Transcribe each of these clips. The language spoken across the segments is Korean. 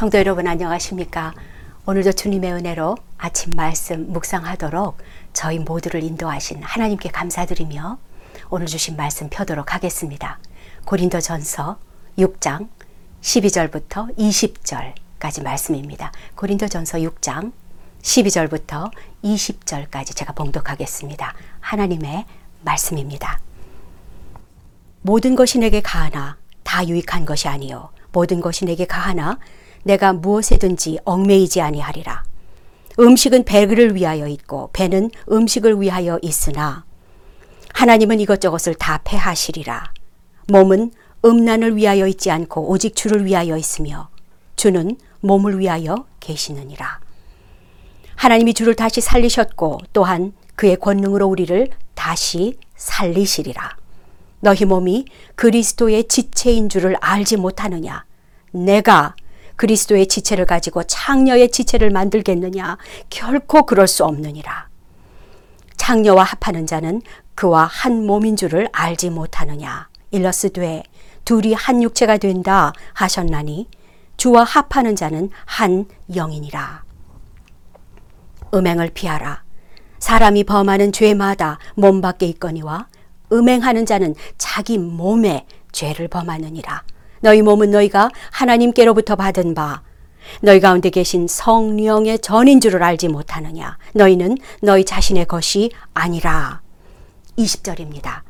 성도 여러분 안녕하십니까? 오늘도 주님의 은혜로 아침 말씀 묵상하도록 저희 모두를 인도하신 하나님께 감사드리며 오늘 주신 말씀 펴도록 하겠습니다. 고린도 전서 6장 12절부터 20절까지 말씀입니다. 고린도 전서 6장 12절부터 20절까지 제가 봉독하겠습니다. 하나님의 말씀입니다. 모든 것이 내게 가하나 다 유익한 것이 아니요 모든 것이 내게 가하나 내가 무엇에든지 얽매이지 아니하리라. 음식은 배를 위하여 있고 배는 음식을 위하여 있으나 하나님은 이것저것을 다 패하시리라. 몸은 음란을 위하여 있지 않고 오직 주를 위하여 있으며 주는 몸을 위하여 계시느니라. 하나님이 주를 다시 살리셨고 또한 그의 권능으로 우리를 다시 살리시리라. 너희 몸이 그리스도의 지체인 줄을 알지 못하느냐? 내가 그리스도의 지체를 가지고 창녀의 지체를 만들겠느냐? 결코 그럴 수 없느니라. 창녀와 합하는 자는 그와 한 몸인 줄을 알지 못하느냐? 일러스되 둘이 한 육체가 된다 하셨나니 주와 합하는 자는 한 영이니라. 음행을 피하라. 사람이 범하는 죄마다 몸 밖에 있거니와 음행하는 자는 자기 몸에 죄를 범하느니라. 너희 몸은 너희가 하나님께로부터 받은 바 너희 가운데 계신 성령의 전인 줄을 알지 못하느냐. 너희는 너희 자신의 것이 아니라. 20절입니다.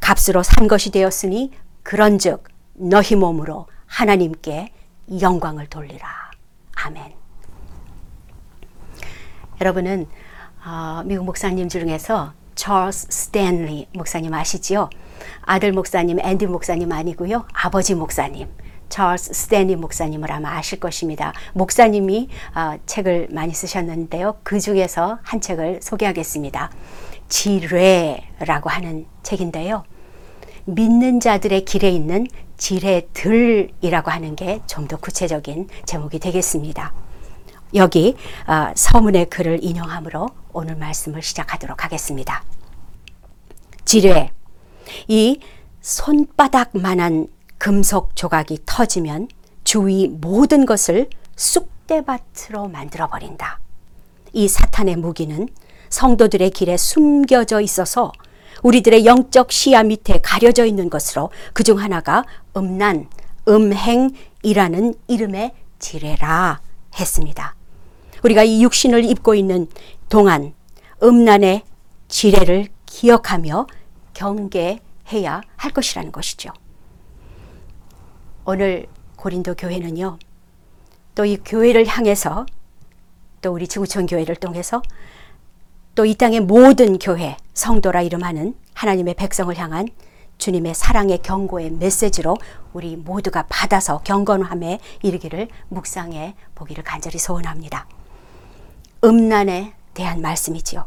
값으로 산 것이 되었으니 그런즉 너희 몸으로 하나님께 영광을 돌리라. 아멘. 여러분은 어, 미국 목사님 중에서 찰스 스탠리 목사님 아시지요? 아들 목사님 앤디 목사님 아니고요. 아버지 목사님 찰스 스탠리 목사님을 아마 아실 것입니다. 목사님이 어, 책을 많이 쓰셨는데요. 그 중에서 한 책을 소개하겠습니다. 지뢰라고 하는 책인데요. 믿는 자들의 길에 있는 지뢰들이라고 하는 게 좀 더 구체적인 제목이 되겠습니다. 여기 어, 서문의 글을 인용함으로 오늘 말씀을 시작하도록 하겠습니다. 지뢰. 이 손바닥만한 금속 조각이 터지면 주위 모든 것을 쑥대밭으로 만들어 버린다. 이 사탄의 무기는 성도들의 길에 숨겨져 있어서 우리들의 영적 시야 밑에 가려져 있는 것으로 그중 하나가 음란, 음행이라는 이름의 지뢰라 했습니다. 우리가 이 육신을 입고 있는 동안 음란의 지뢰를 기억하며 경계해야 할 것이라는 것이죠. 오늘 고린도 교회는요, 또 이 교회를 향해서 또 우리 지구촌 교회를 통해서 또 이 땅의 모든 교회, 성도라 이름하는 하나님의 백성을 향한 주님의 사랑의 경고의 메시지로 우리 모두가 받아서 경건함에 이르기를 묵상해 보기를 간절히 소원합니다. 음란에 대한 말씀이지요.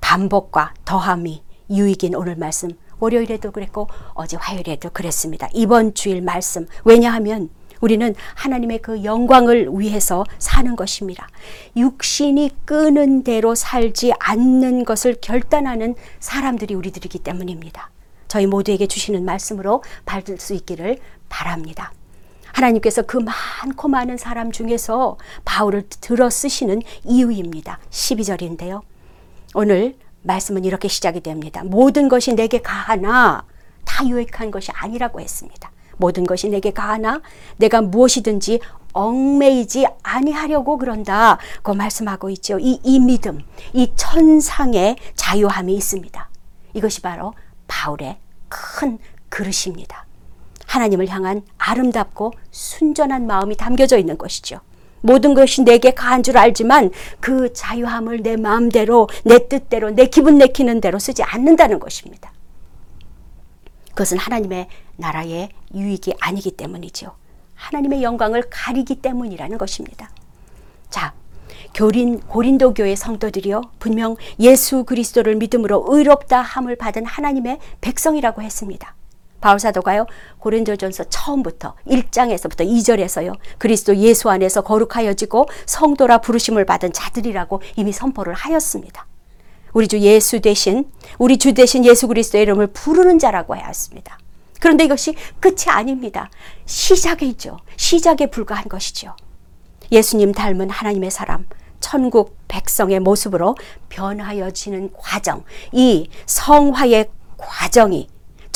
반복과 더함이 유익인 오늘 말씀 월요일에도 그랬고 어제 화요일에도 그랬습니다. 이번 주일 말씀 왜냐하면 우리는 하나님의 그 영광을 위해서 사는 것입니다. 육신이 끄는 대로 살지 않는 것을 결단하는 사람들이 우리들이기 때문입니다. 저희 모두에게 주시는 말씀으로 받을 수 있기를 바랍니다. 하나님께서 그 많고 많은 사람 중에서 바울을 들어 쓰시는 이유입니다. 12절인데요. 오늘 말씀은 이렇게 시작이 됩니다. 모든 것이 내게 가하나 다 유익한 것이 아니라고 했습니다. 모든 것이 내게 가하나 내가 무엇이든지 얽매이지 아니하려고 그런다. 그 말씀하고 있죠. 이, 이 믿음, 이 천상의 자유함이 있습니다. 이것이 바로 바울의 큰 그릇입니다. 하나님을 향한 아름답고 순전한 마음이 담겨져 있는 것이죠. 모든 것이 내게 가한 줄 알지만 그 자유함을 내 마음대로, 내 뜻대로, 내 기분 내키는 대로 쓰지 않는다는 것입니다. 그것은 하나님의 나라의 유익이 아니기 때문이죠. 하나님의 영광을 가리기 때문이라는 것입니다. 자, 교린 고린도 교회 성도들이요 분명 예수 그리스도를 믿음으로 의롭다 함을 받은 하나님의 백성이라고 했습니다. 바울 사도가요 고린도전서 처음부터 1장에서부터 2절에서요 그리스도 예수 안에서 거룩하여지고 성도라 부르심을 받은 자들이라고 이미 선포를 하였습니다. 우리 주 예수 대신 우리 주 대신 예수 그리스도의 이름을 부르는 자라고 하였습니다. 그런데 이것이 끝이 아닙니다. 시작이죠. 시작에 불과한 것이죠. 예수님 닮은 하나님의 사람, 천국 백성의 모습으로 변하여지는 과정, 이 성화의 과정이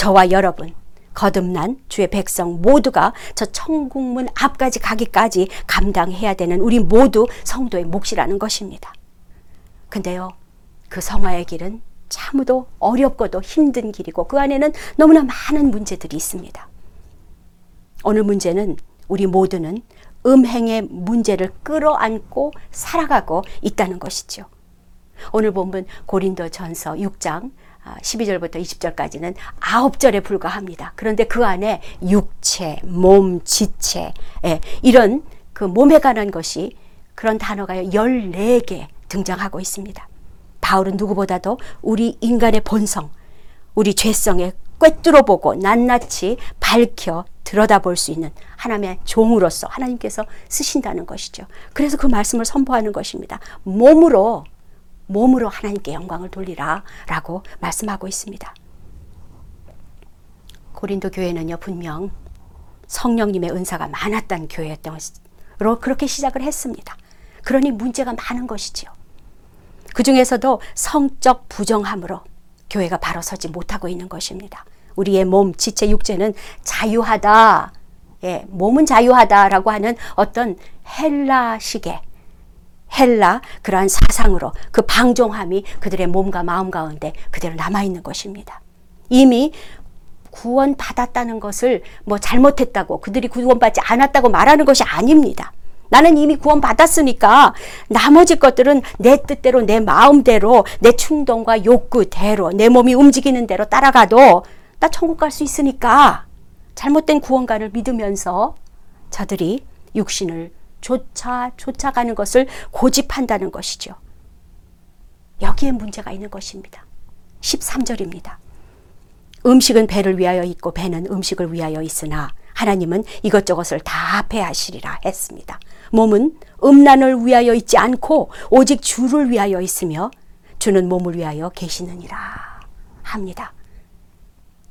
저와 여러분, 거듭난 주의 백성 모두가 저 천국문 앞까지 가기까지 감당해야 되는 우리 모두 성도의 몫이라는 것입니다. 근데요, 그 성화의 길은 참으로 어렵고도 힘든 길이고 그 안에는 너무나 많은 문제들이 있습니다. 오늘 문제는 우리 모두는 음행의 문제를 끌어안고 살아가고 있다는 것이죠. 오늘 본문 고린도 전서 6장 12절부터 아, 20절까지는 9절에 불과합니다. 그런데 그 안에 육체, 몸, 지체, 예, 이런 그 몸에 관한 것이 그런 단어가 14개 등장하고 있습니다. 바울은 누구보다도 우리 인간의 본성, 우리 죄성에 꿰뚫어 보고 낱낱이 밝혀 들여다볼 수 있는 하나님의 종으로서 하나님께서 쓰신다는 것이죠. 그래서 그 말씀을 선포하는 것입니다. 몸으로 몸으로 하나님께 영광을 돌리라 라고 말씀하고 있습니다. 고린도 교회는요, 분명 성령님의 은사가 많았던 교회였던 그렇게 시작을 했습니다. 그러니 문제가 많은 것이지요. 그 중에서도 성적 부정함으로 교회가 바로 서지 못하고 있는 것입니다. 우리의 몸, 지체, 육체는 자유하다. 예, 몸은 자유하다라고 하는 어떤 헬라식의 헬라 그러한 사상으로 그 방종함이 그들의 몸과 마음 가운데 그대로 남아 있는 것입니다. 이미 구원 받았다는 것을 뭐 잘못했다고 그들이 구원받지 않았다고 말하는 것이 아닙니다. 나는 이미 구원 받았으니까 나머지 것들은 내 뜻대로 내 마음대로 내 충동과 욕구대로 내 몸이 움직이는 대로 따라가도 나 천국 갈 수 있으니까 잘못된 구원가를 믿으면서 저들이 육신을 쫓아 쫓아가는 것을 고집한다는 것이죠. 여기에 문제가 있는 것입니다. 13절입니다. 음식은 배를 위하여 있고 배는 음식을 위하여 있으나 하나님은 이것저것을 다 배하시리라 했습니다. 몸은 음란을 위하여 있지 않고 오직 주를 위하여 있으며 주는 몸을 위하여 계시느니라 합니다.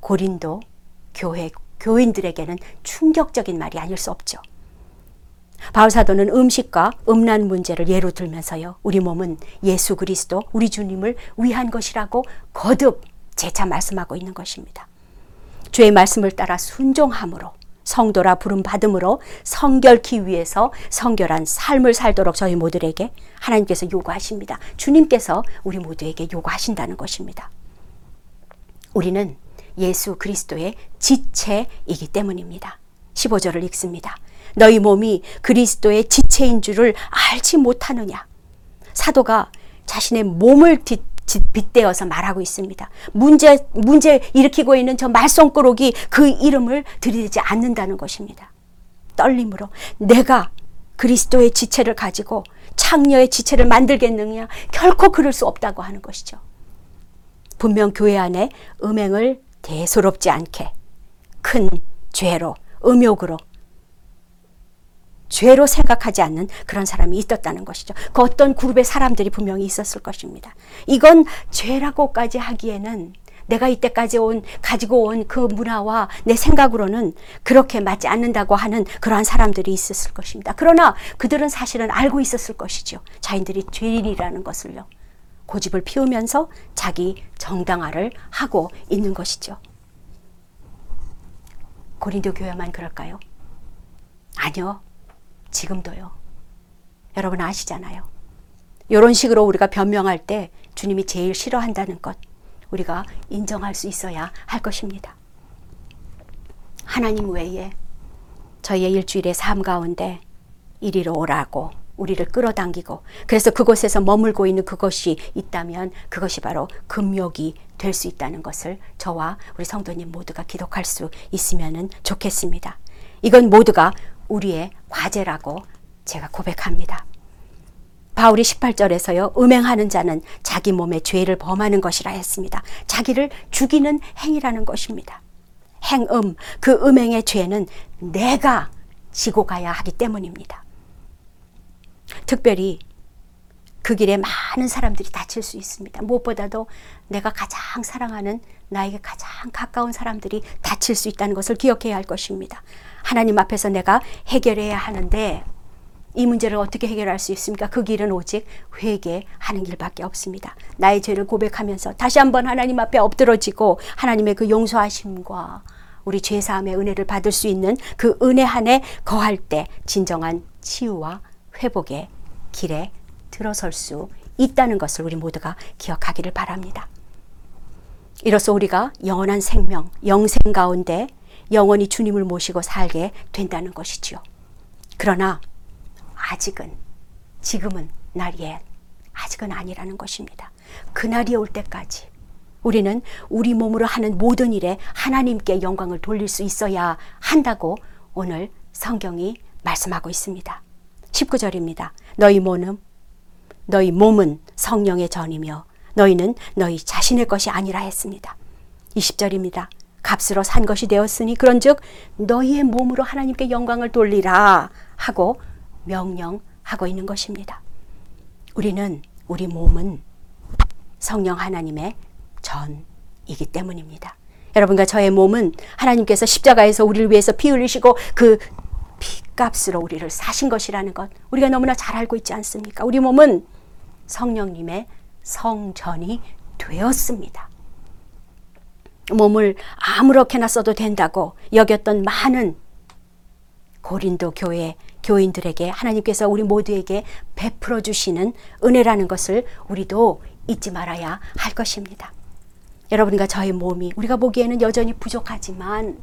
고린도 교회 교인들에게는 충격적인 말이 아닐 수 없죠. 바울 사도는 음식과 음란 문제를 예로 들면서요. 우리 몸은 예수 그리스도 우리 주님을 위한 것이라고 거듭 재차 말씀하고 있는 것입니다. 주의 말씀을 따라 순종함으로 성도라 부름 받음으로 성결케 위해서 성결한 삶을 살도록 저희 모두에게 하나님께서 요구하십니다. 주님께서 우리 모두에게 요구하신다는 것입니다. 우리는 예수 그리스도의 지체이기 때문입니다. 15절을 읽습니다. 너희 몸이 그리스도의 지체인 줄을 알지 못하느냐. 사도가 자신의 몸을 뒷, 빗대어서 말하고 있습니다. 문제, 문제 일으키고 있는 저 말썽꾸러기 그 이름을 들이대지 않는다는 것입니다. 떨림으로 내가 그리스도의 지체를 가지고 창녀의 지체를 만들겠느냐 결코 그럴 수 없다고 하는 것이죠. 분명 교회 안에 음행을 대수롭지 않게 큰 죄로 음욕으로 죄로 생각하지 않는 그런 사람이 있었다는 것이죠. 그 어떤 그룹의 사람들이 분명히 있었을 것입니다. 이건 죄라고까지 하기에는 내가 이때까지 온 가지고 온 그 문화와 내 생각으로는 그렇게 맞지 않는다고 하는 그러한 사람들이 있었을 것입니다. 그러나 그들은 사실은 알고 있었을 것이죠. 자인들이 죄인이라는 것을요. 고집을 피우면서 자기 정당화를 하고 있는 것이죠. 고린도 교회만 그럴까요? 아니요. 지금도요. 여러분 아시잖아요. 이런 식으로 우리가 변명할 때 주님이 제일 싫어한다는 것 우리가 인정할 수 있어야 할 것입니다. 하나님 외에 저희의 일주일의 삶 가운데 이리로 오라고 우리를 끌어당기고 그래서 그곳에서 머물고 있는 그것이 있다면 그것이 바로 금욕이 될 수 있다는 것을 저와 우리 성도님 모두가 기록할 수 있으면 좋겠습니다. 이건 모두가 우리의 과제라고 제가 고백합니다. 바울이 18절에서요, 음행하는 자는 자기 몸에 죄를 범하는 것이라 했습니다. 자기를 죽이는 행위라는 것입니다. 행음, 그 음행의 죄는 내가 지고 가야 하기 때문입니다. 특별히 그 길에 많은 사람들이 다칠 수 있습니다. 무엇보다도 내가 가장 사랑하는 나에게 가장 가까운 사람들이 다칠 수 있다는 것을 기억해야 할 것입니다. 하나님 앞에서 내가 해결해야 하는데 이 문제를 어떻게 해결할 수 있습니까? 그 길은 오직 회개하는 길밖에 없습니다. 나의 죄를 고백하면서 다시 한번 하나님 앞에 엎드러지고 하나님의 그 용서하심과 우리 죄사함의 은혜를 받을 수 있는 그 은혜 안에 거할 때 진정한 치유와 회복의 길에 들어설 수 있다는 것을 우리 모두가 기억하기를 바랍니다. 이로써 우리가 영원한 생명, 영생 가운데 영원히 주님을 모시고 살게 된다는 것이지요. 그러나 아직은 지금은 날이 아직은 아니라는 것입니다. 그날이 올 때까지 우리는 우리 몸으로 하는 모든 일에 하나님께 영광을 돌릴 수 있어야 한다고 오늘 성경이 말씀하고 있습니다. 19절입니다. 너희 몸은 너희 몸은 성령의 전이며 너희는 너희 자신의 것이 아니라 했습니다. 20절입니다. 값으로 산 것이 되었으니 그런즉 너희의 몸으로 하나님께 영광을 돌리라 하고 명령하고 있는 것입니다. 우리는 우리 몸은 성령 하나님의 전이기 때문입니다. 여러분과 저의 몸은 하나님께서 십자가에서 우리를 위해서 피 흘리시고 그 피값으로 우리를 사신 것이라는 것 우리가 너무나 잘 알고 있지 않습니까? 우리 몸은 성령님의 성전이 되었습니다. 몸을 아무렇게나 써도 된다고 여겼던 많은 고린도 교회 교인들에게 하나님께서 우리 모두에게 베풀어 주시는 은혜라는 것을 우리도 잊지 말아야 할 것입니다. 여러분과 저의 몸이 우리가 보기에는 여전히 부족하지만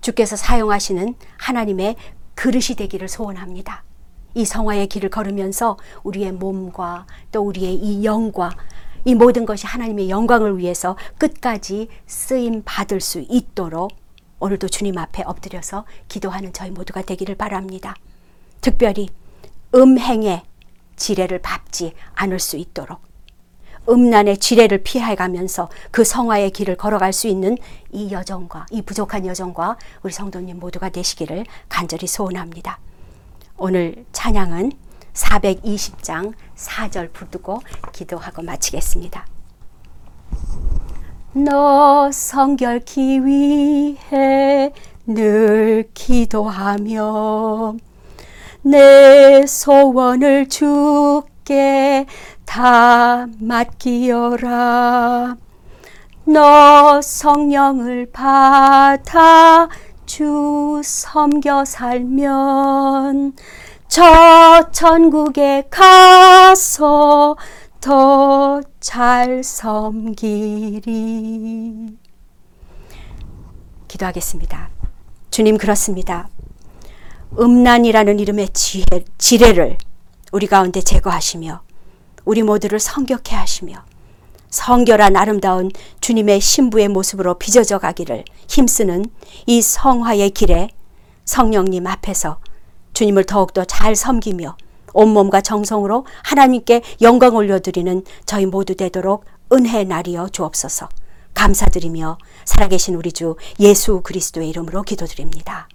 주께서 사용하시는 하나님의 그릇이 되기를 소원합니다. 이 성화의 길을 걸으면서 우리의 몸과 또 우리의 이 영과 이 모든 것이 하나님의 영광을 위해서 끝까지 쓰임 받을 수 있도록 오늘도 주님 앞에 엎드려서 기도하는 저희 모두가 되기를 바랍니다. 특별히 음행의 지뢰를 밟지 않을 수 있도록 음란의 지뢰를 피해가면서 그 성화의 길을 걸어갈 수 있는 이 여정과 이 부족한 여정과 우리 성도님 모두가 되시기를 간절히 소원합니다. 오늘 찬양은 420장 4절 부르고 기도하고 마치겠습니다. 너 성결케 위해 늘 기도하며 내 소원을 주께 다 맡기어라. 너 성령을 받아 주 섬겨 살면 저 천국에 가서 더 잘 섬기리. 기도하겠습니다. 주님 그렇습니다. 음란이라는 이름의 지혜, 지뢰를 우리 가운데 제거하시며 우리 모두를 성격해 하시며 성결한 아름다운 주님의 신부의 모습으로 빚어져 가기를 힘쓰는 이 성화의 길에 성령님 앞에서 주님을 더욱더 잘 섬기며 온몸과 정성으로 하나님께 영광 올려드리는 저희 모두 되도록 은혜 날이여 주옵소서. 감사드리며 살아계신 우리 주 예수 그리스도의 이름으로 기도드립니다.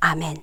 아멘.